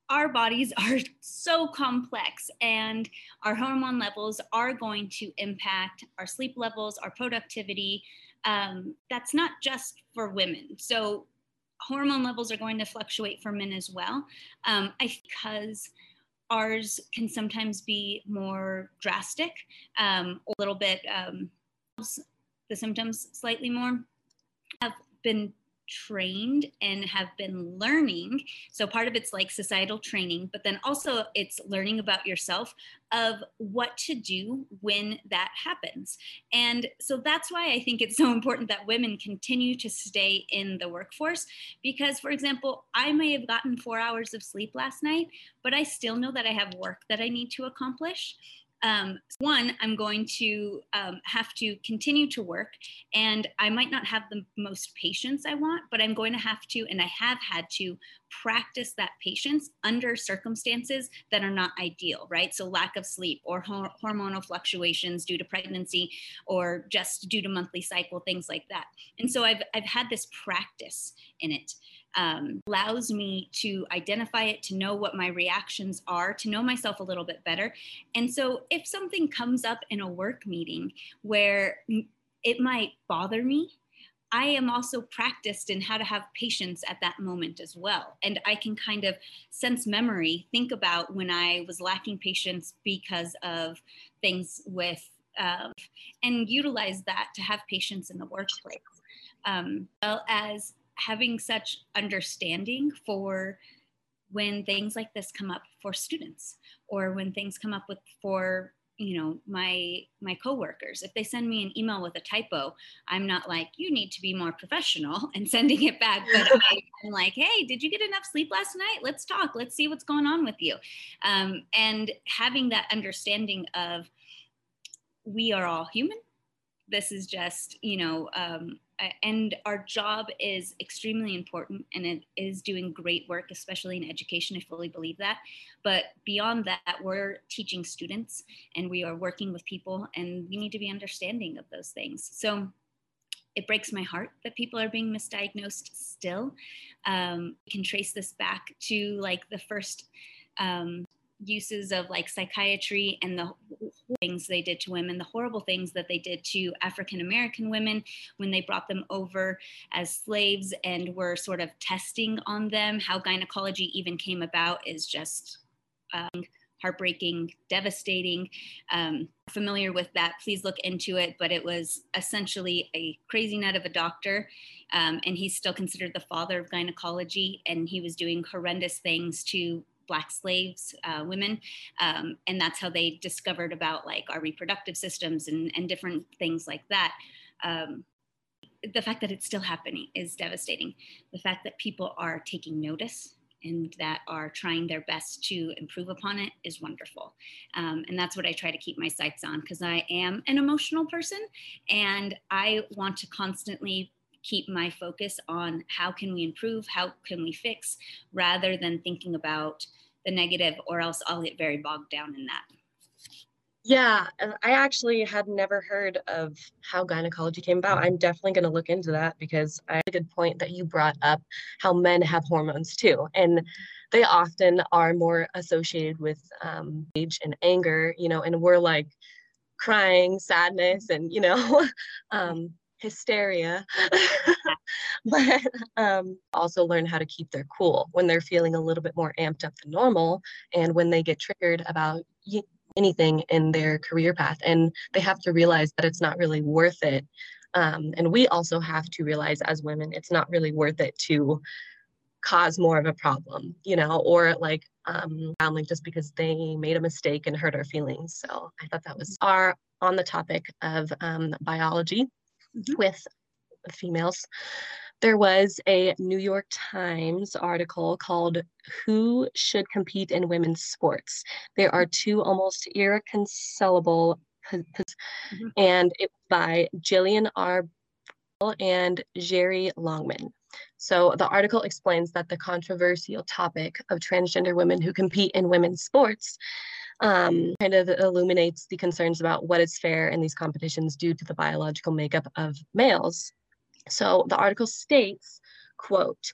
our bodies [LAUGHS] are so complex and our hormone levels are going to impact our sleep levels, our productivity. Um, that's not just for women. So hormone levels are going to fluctuate for men as well. Um, I because ours can sometimes be more drastic, um, a little bit um, the symptoms slightly more. Have been trained and have been learning. So part of it's like societal training, but then also it's learning about yourself of what to do when that happens. And so that's why I think it's so important that women continue to stay in the workforce because for example, I may have gotten 4 hours of sleep last night, but I still know that I have work that I need to accomplish um, one, I'm going to um, have to continue to work, and I might not have the most patience I want, but I'm going to have to, and I have had to practice that patience under circumstances that are not ideal, right? So, lack of sleep or hor- hormonal fluctuations due to pregnancy or just due to monthly cycle, things like that. And so, I've, I've had this practice in it um, allows me to identify it, to know what my reactions are, to know myself a little bit better. And so if something comes up in a work meeting where it might bother me, I am also practiced in how to have patience at that moment as well. And I can kind of sense memory, think about when I was lacking patience because of things with, um, and utilize that to have patience in the workplace. Um, well as having such understanding for when things like this come up for students or when things come up with for you know my my coworkers. If they send me an email with a typo i'm not like you need to be more professional [LAUGHS] and sending it back but [LAUGHS] i'm like hey did you get enough sleep last night? Let's talk. Let's see what's going on with you. Um, and having that understanding of we are all human. This is just you know um, and our job is extremely important and it is doing great work especially in education i fully believe that. But beyond that we're teaching students and we are working with people and we need to be understanding of those things. So it breaks my heart that people are being misdiagnosed still. Um, we can trace this back to like the first um, uses of like psychiatry and the things they did to women, the horrible things that they did to African American women when they brought them over as slaves and were sort of testing on them. How gynecology even came about is just um, heartbreaking, devastating. Um, familiar with that, please look into it. But it was essentially a crazy nut of a doctor. Um, and he's still considered the father of gynecology. And he was doing horrendous things to black slaves, uh, women, um, and that's how they discovered about like our reproductive systems and, and different things like that. Um, the fact that it's still happening is devastating. The fact that people are taking notice and that are trying their best to improve upon it is wonderful. Um, and that's what I try to keep my sights on because I am an emotional person and I want to constantly keep my focus on how can we improve, how can we fix, rather than thinking about the negative, or else I'll get very bogged down in that. Yeah, I actually had never heard of how gynecology came about. I'm definitely going to look into that because a good point that you brought up how men have hormones too. And they often are more associated with um, age and anger, you know, and we're like crying, sadness, and you know, [LAUGHS] um, hysteria, [LAUGHS] but um, also learn how to keep their cool when they're feeling a little bit more amped up than normal and when they get triggered about anything in their career path. And they have to realize that it's not really worth it. Um, and we also have to realize as women, it's not really worth it to cause more of a problem, you know, or like um, family just because they made a mistake and hurt our feelings. So I thought that was our on the topic of um, biology mm-hmm. with females. There was a New York Times article called Who Should Compete in Women's Sports? There are two almost irreconcilable mm-hmm. and it was by Gillian R. and Jeré Longman. So the article explains that the controversial topic of transgender women who compete in women's sports um, kind of illuminates the concerns about what is fair in these competitions due to the biological makeup of males. So the article states, quote,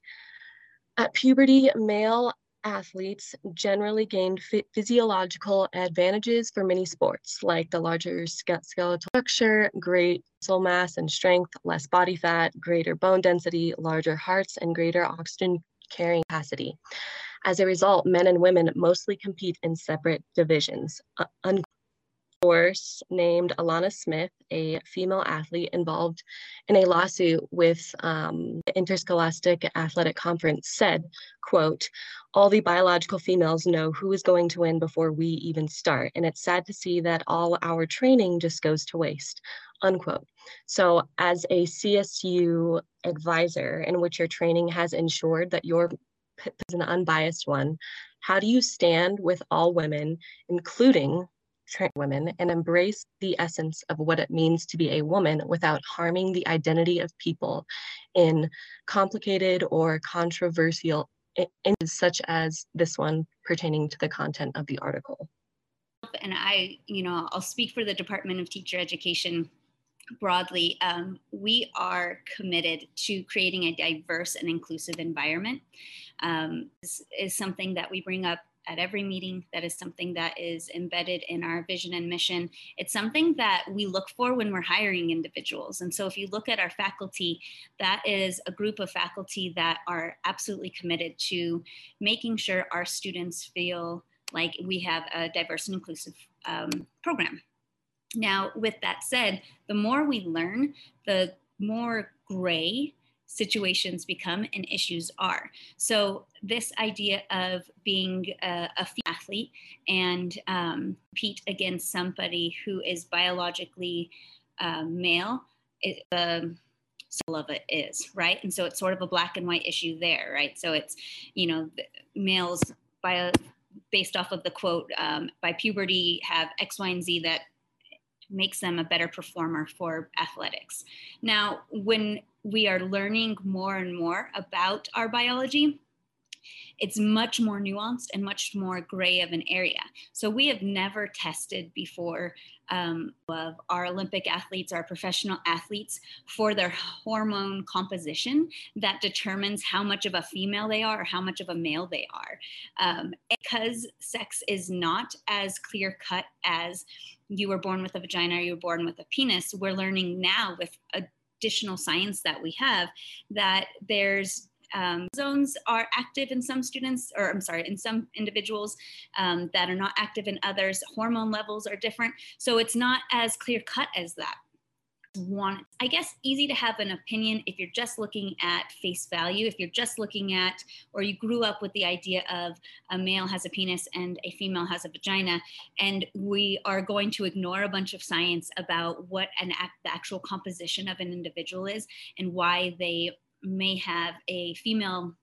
at puberty, male athletes generally gained physiological advantages for many sports, like the larger skeletal structure, great muscle mass and strength, less body fat, greater bone density, larger hearts, and greater oxygen carrying capacity. As a result, men and women mostly compete in separate divisions. Uh, source named Alanna Smith, a female athlete involved in a lawsuit with um, the Interscholastic Athletic Conference, said, quote, all the biological females know who is going to win before we even start. And it's sad to see that all our training just goes to waste, unquote. So as a CSU advisor in which your training has ensured that your is an unbiased one, how do you stand with all women, including trans women and embrace the essence of what it means to be a woman without harming the identity of people in complicated or controversial such as this one pertaining to the content of the article. And I, you know, I'll speak for the Department of Teacher Education broadly, um, we are committed to creating a diverse and inclusive environment. Um, is something that we bring up at every meeting. That is something that is embedded in our vision and mission. It's something that we look for when we're hiring individuals. And so if you look at our faculty, that is a group of faculty that are absolutely committed to making sure our students feel like we have a diverse and inclusive um, program. Now, with that said, the more we learn, the more gray situations become and issues are. So this idea of being a, a athlete and um, compete against somebody who is biologically uh, male, um, soul of it is right, and so it's sort of a black and white issue there, right? So it's you know males by based off of the quote um, by puberty have X, Y, and Z that makes them a better performer for athletics. Now, when we are learning more and more about our biology, it's much more nuanced and much more gray of an area. So we have never tested before um, of our Olympic athletes, our professional athletes, for their hormone composition that determines how much of a female they are or how much of a male they are. Um, because sex is not as clear cut as you were born with a vagina or you were born with a penis, we're learning now with additional science that we have that there's um, zones are active in some students, or I'm sorry, in some individuals um, that are not active in others. Hormone levels are different. So it's not as clear cut as that. One, I guess, easy to have an opinion if you're just looking at face value, if you're just looking at, or you grew up with the idea of a male has a penis and a female has a vagina, and we are going to ignore a bunch of science about what an the actual composition of an individual is and why they may have a female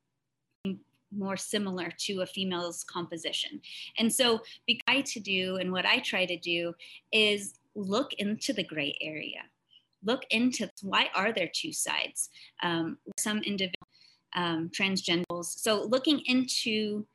more similar to a female's composition. And so, I to do and what I try to do is look into the gray area. Look into why are there two sides? Um, some individual um, transgenders. So, looking into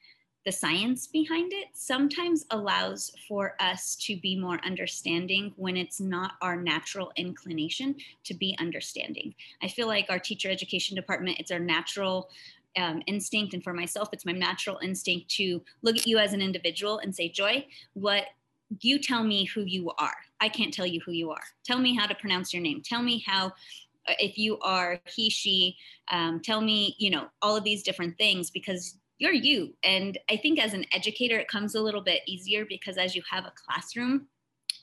the science behind it sometimes allows for us to be more understanding when it's not our natural inclination to be understanding. I feel like our teacher education department, it's our natural um, instinct. And for myself, it's my natural instinct to look at you as an individual and say, Joy, what you tell me who you are. I can't tell you who you are. Tell me how to pronounce your name. Tell me how, uh, if you are he, she, um, tell me, you know, all of these different things because you're you. And I think as an educator, it comes a little bit easier because as you have a classroom,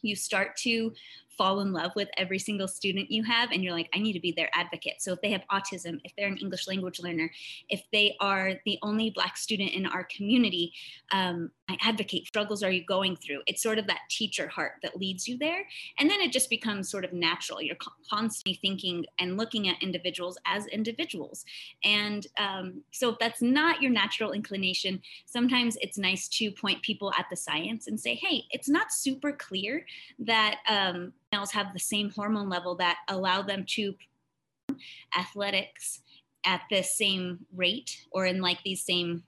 you start to fall in love with every single student you have and you're like i need to be their advocate. So if they have autism if they're an english language learner if they are the only black student in our community um, i advocate struggles are you going through? It's sort of that teacher heart that leads you there and then it just becomes sort of natural. You're constantly thinking and looking at individuals as individuals. And um, so if that's not your natural inclination sometimes it's nice to point people at the science and say hey it's not super clear that um, males have the same hormone level that allow them to athletics at the same rate or in like these same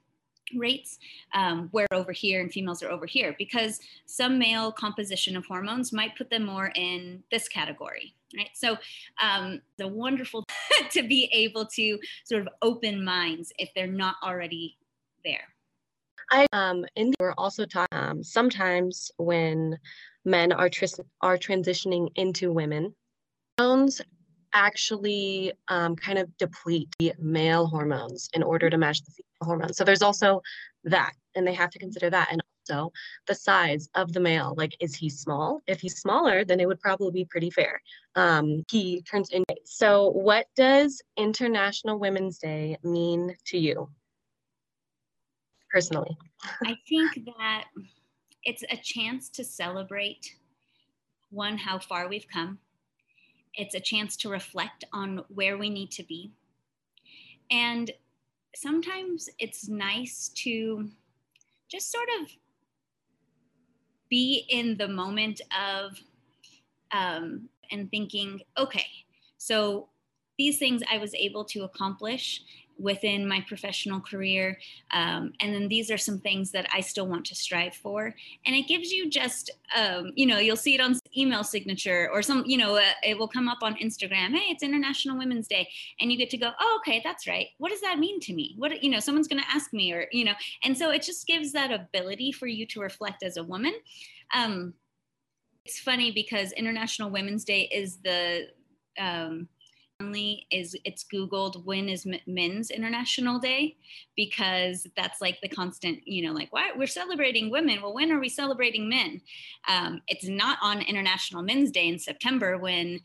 rates um, where over here and females are over here because some male composition of hormones might put them more in this category right? So um, the wonderful [LAUGHS] to be able to sort of open minds if they're not already there. I um in the, we're also talking um, sometimes when men are tris- are transitioning into women. Hormones actually um, kind of deplete the male hormones in order to match the female hormones. So there's also that, and they have to consider that, and also the size of the male. Like, is he small? If he's smaller, then it would probably be pretty fair. Um, he turns in. So, what does International Women's Day mean to you personally? I think that it's a chance to celebrate one, how far we've come. It's a chance to reflect on where we need to be. And sometimes it's nice to just sort of be in the moment of um, and thinking, okay, so these things I was able to accomplish within my professional career. Um, and then these are some things that I still want to strive for. And it gives you just, um, you know, you'll see it on email signature or some, you know, uh, it will come up on Instagram. Hey, it's International Women's Day. And you get to go, oh, okay, that's right. What does that mean to me? What, you know, someone's going to ask me or, you know, and so it just gives that ability for you to reflect as a woman. Um, it's funny because International Women's Day is the, um, is it's googled when is men's international day because that's like the constant you know like why we're celebrating women. Well when are we celebrating men? Um, it's not on international men's day in september when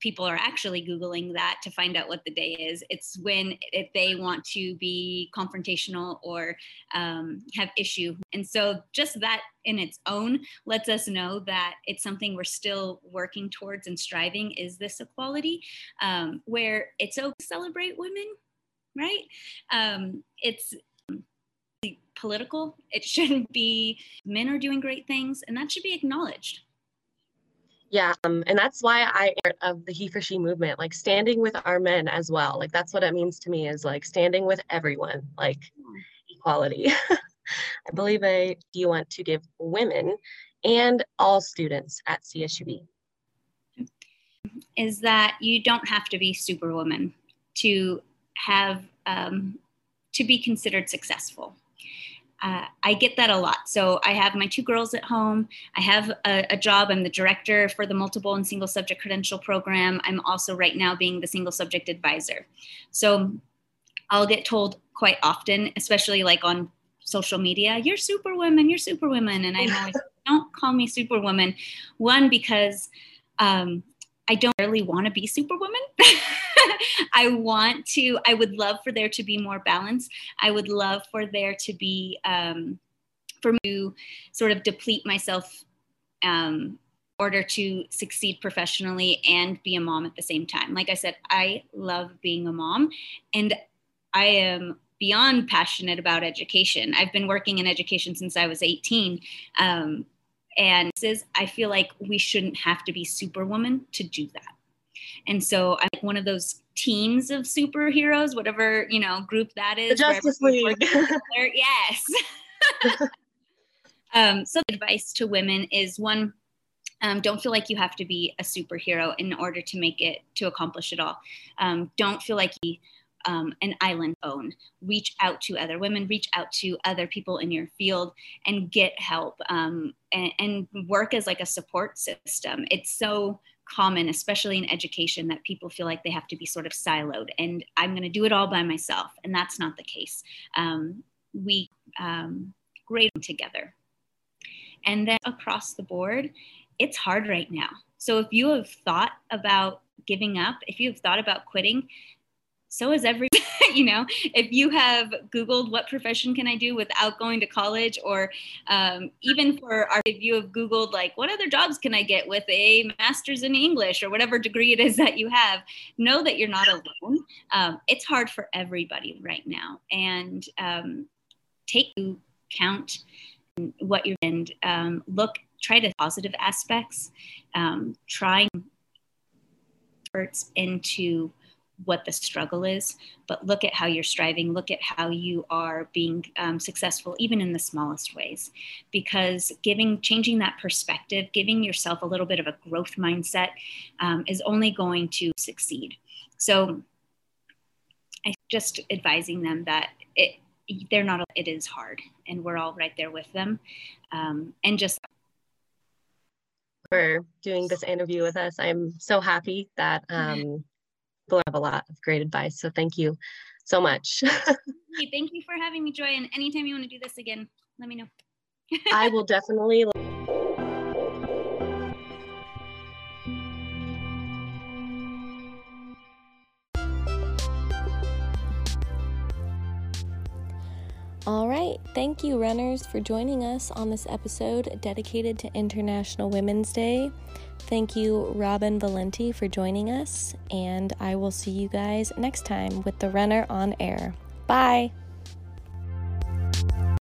people are actually googling that to find out what the day is. It's when if they want to be confrontational or um, have issue. And so just that in its own lets us know that it's something we're still working towards and striving is this equality. Um, where it's okay to celebrate women right? Um, it's political. It [LAUGHS] shouldn't be men are doing great things and that should be acknowledged. Yeah um, and that's why i of the he for she movement like standing with our men as well. Like that's what it means to me is like standing with everyone like equality. [LAUGHS] I believe I do want to give women and all students at CSUB? Is that you don't have to be superwoman to have um, to be considered successful. Uh, I get that a lot. So I have my two girls at home. I have a, a, job. I'm the director for the multiple and single subject credential program. I'm also right now being the single subject advisor. So I'll get told quite often, especially like on social media, you're superwoman, you're superwoman. And I'm always, [LAUGHS] don't call me superwoman. One, because um, I don't really want to be superwoman. [LAUGHS] I want to, I would love for there to be more balance. I would love for there to be, um, for me to sort of deplete myself um, order to succeed professionally and be a mom at the same time. Like I said, I love being a mom and I am beyond passionate about education. I've been working in education since I was 18. Um, and is, I feel like we shouldn't have to be superwoman to do that. And so I'm one of those teams of superheroes, whatever, you know, group that is. The Justice League. yes. [LAUGHS] um, so the advice to women is one, um, don't feel like you have to be a superhero in order to make it, to accomplish it all. Um, don't feel like you um, an island own. Reach out to other women, reach out to other people in your field, and get help um, and, and work as like a support system. It's so common, especially in education, that people feel like they have to be sort of siloed and I'm going to do it all by myself. And that's not the case. Um, we um, grade together. And then across the board, it's hard right now. So if you have thought about giving up, if you have thought about quitting, so is every [LAUGHS] you know if you have googled what profession can i do without going to college? Or um, even for our if you have googled like what other jobs can i get with a master's in english or whatever degree it is [LAUGHS] that you have? Know that you're not alone. Um, it's hard for everybody right now. And um, take count what you're and um, look try the positive aspects. Um, try into what the struggle is, but look at how you're striving, look at how you are being um, successful, even in the smallest ways. Because giving, changing that perspective, giving yourself a little bit of a growth mindset um, is only going to succeed. So I just advising them that it, they're not, it is hard, and we're all right there with them. Um, and just for doing this interview with us. I'm so happy that um, people have a lot of great advice. So thank you so much. [LAUGHS] thank you for having me, Joy. And anytime you want to do this again, let me know. I will [LAUGHS] definitely. Thank you, runners, for joining us on this episode dedicated to International Women's Day. Thank you, Robin Valente, for joining us, and I will see you guys next time with the runner on air. Bye.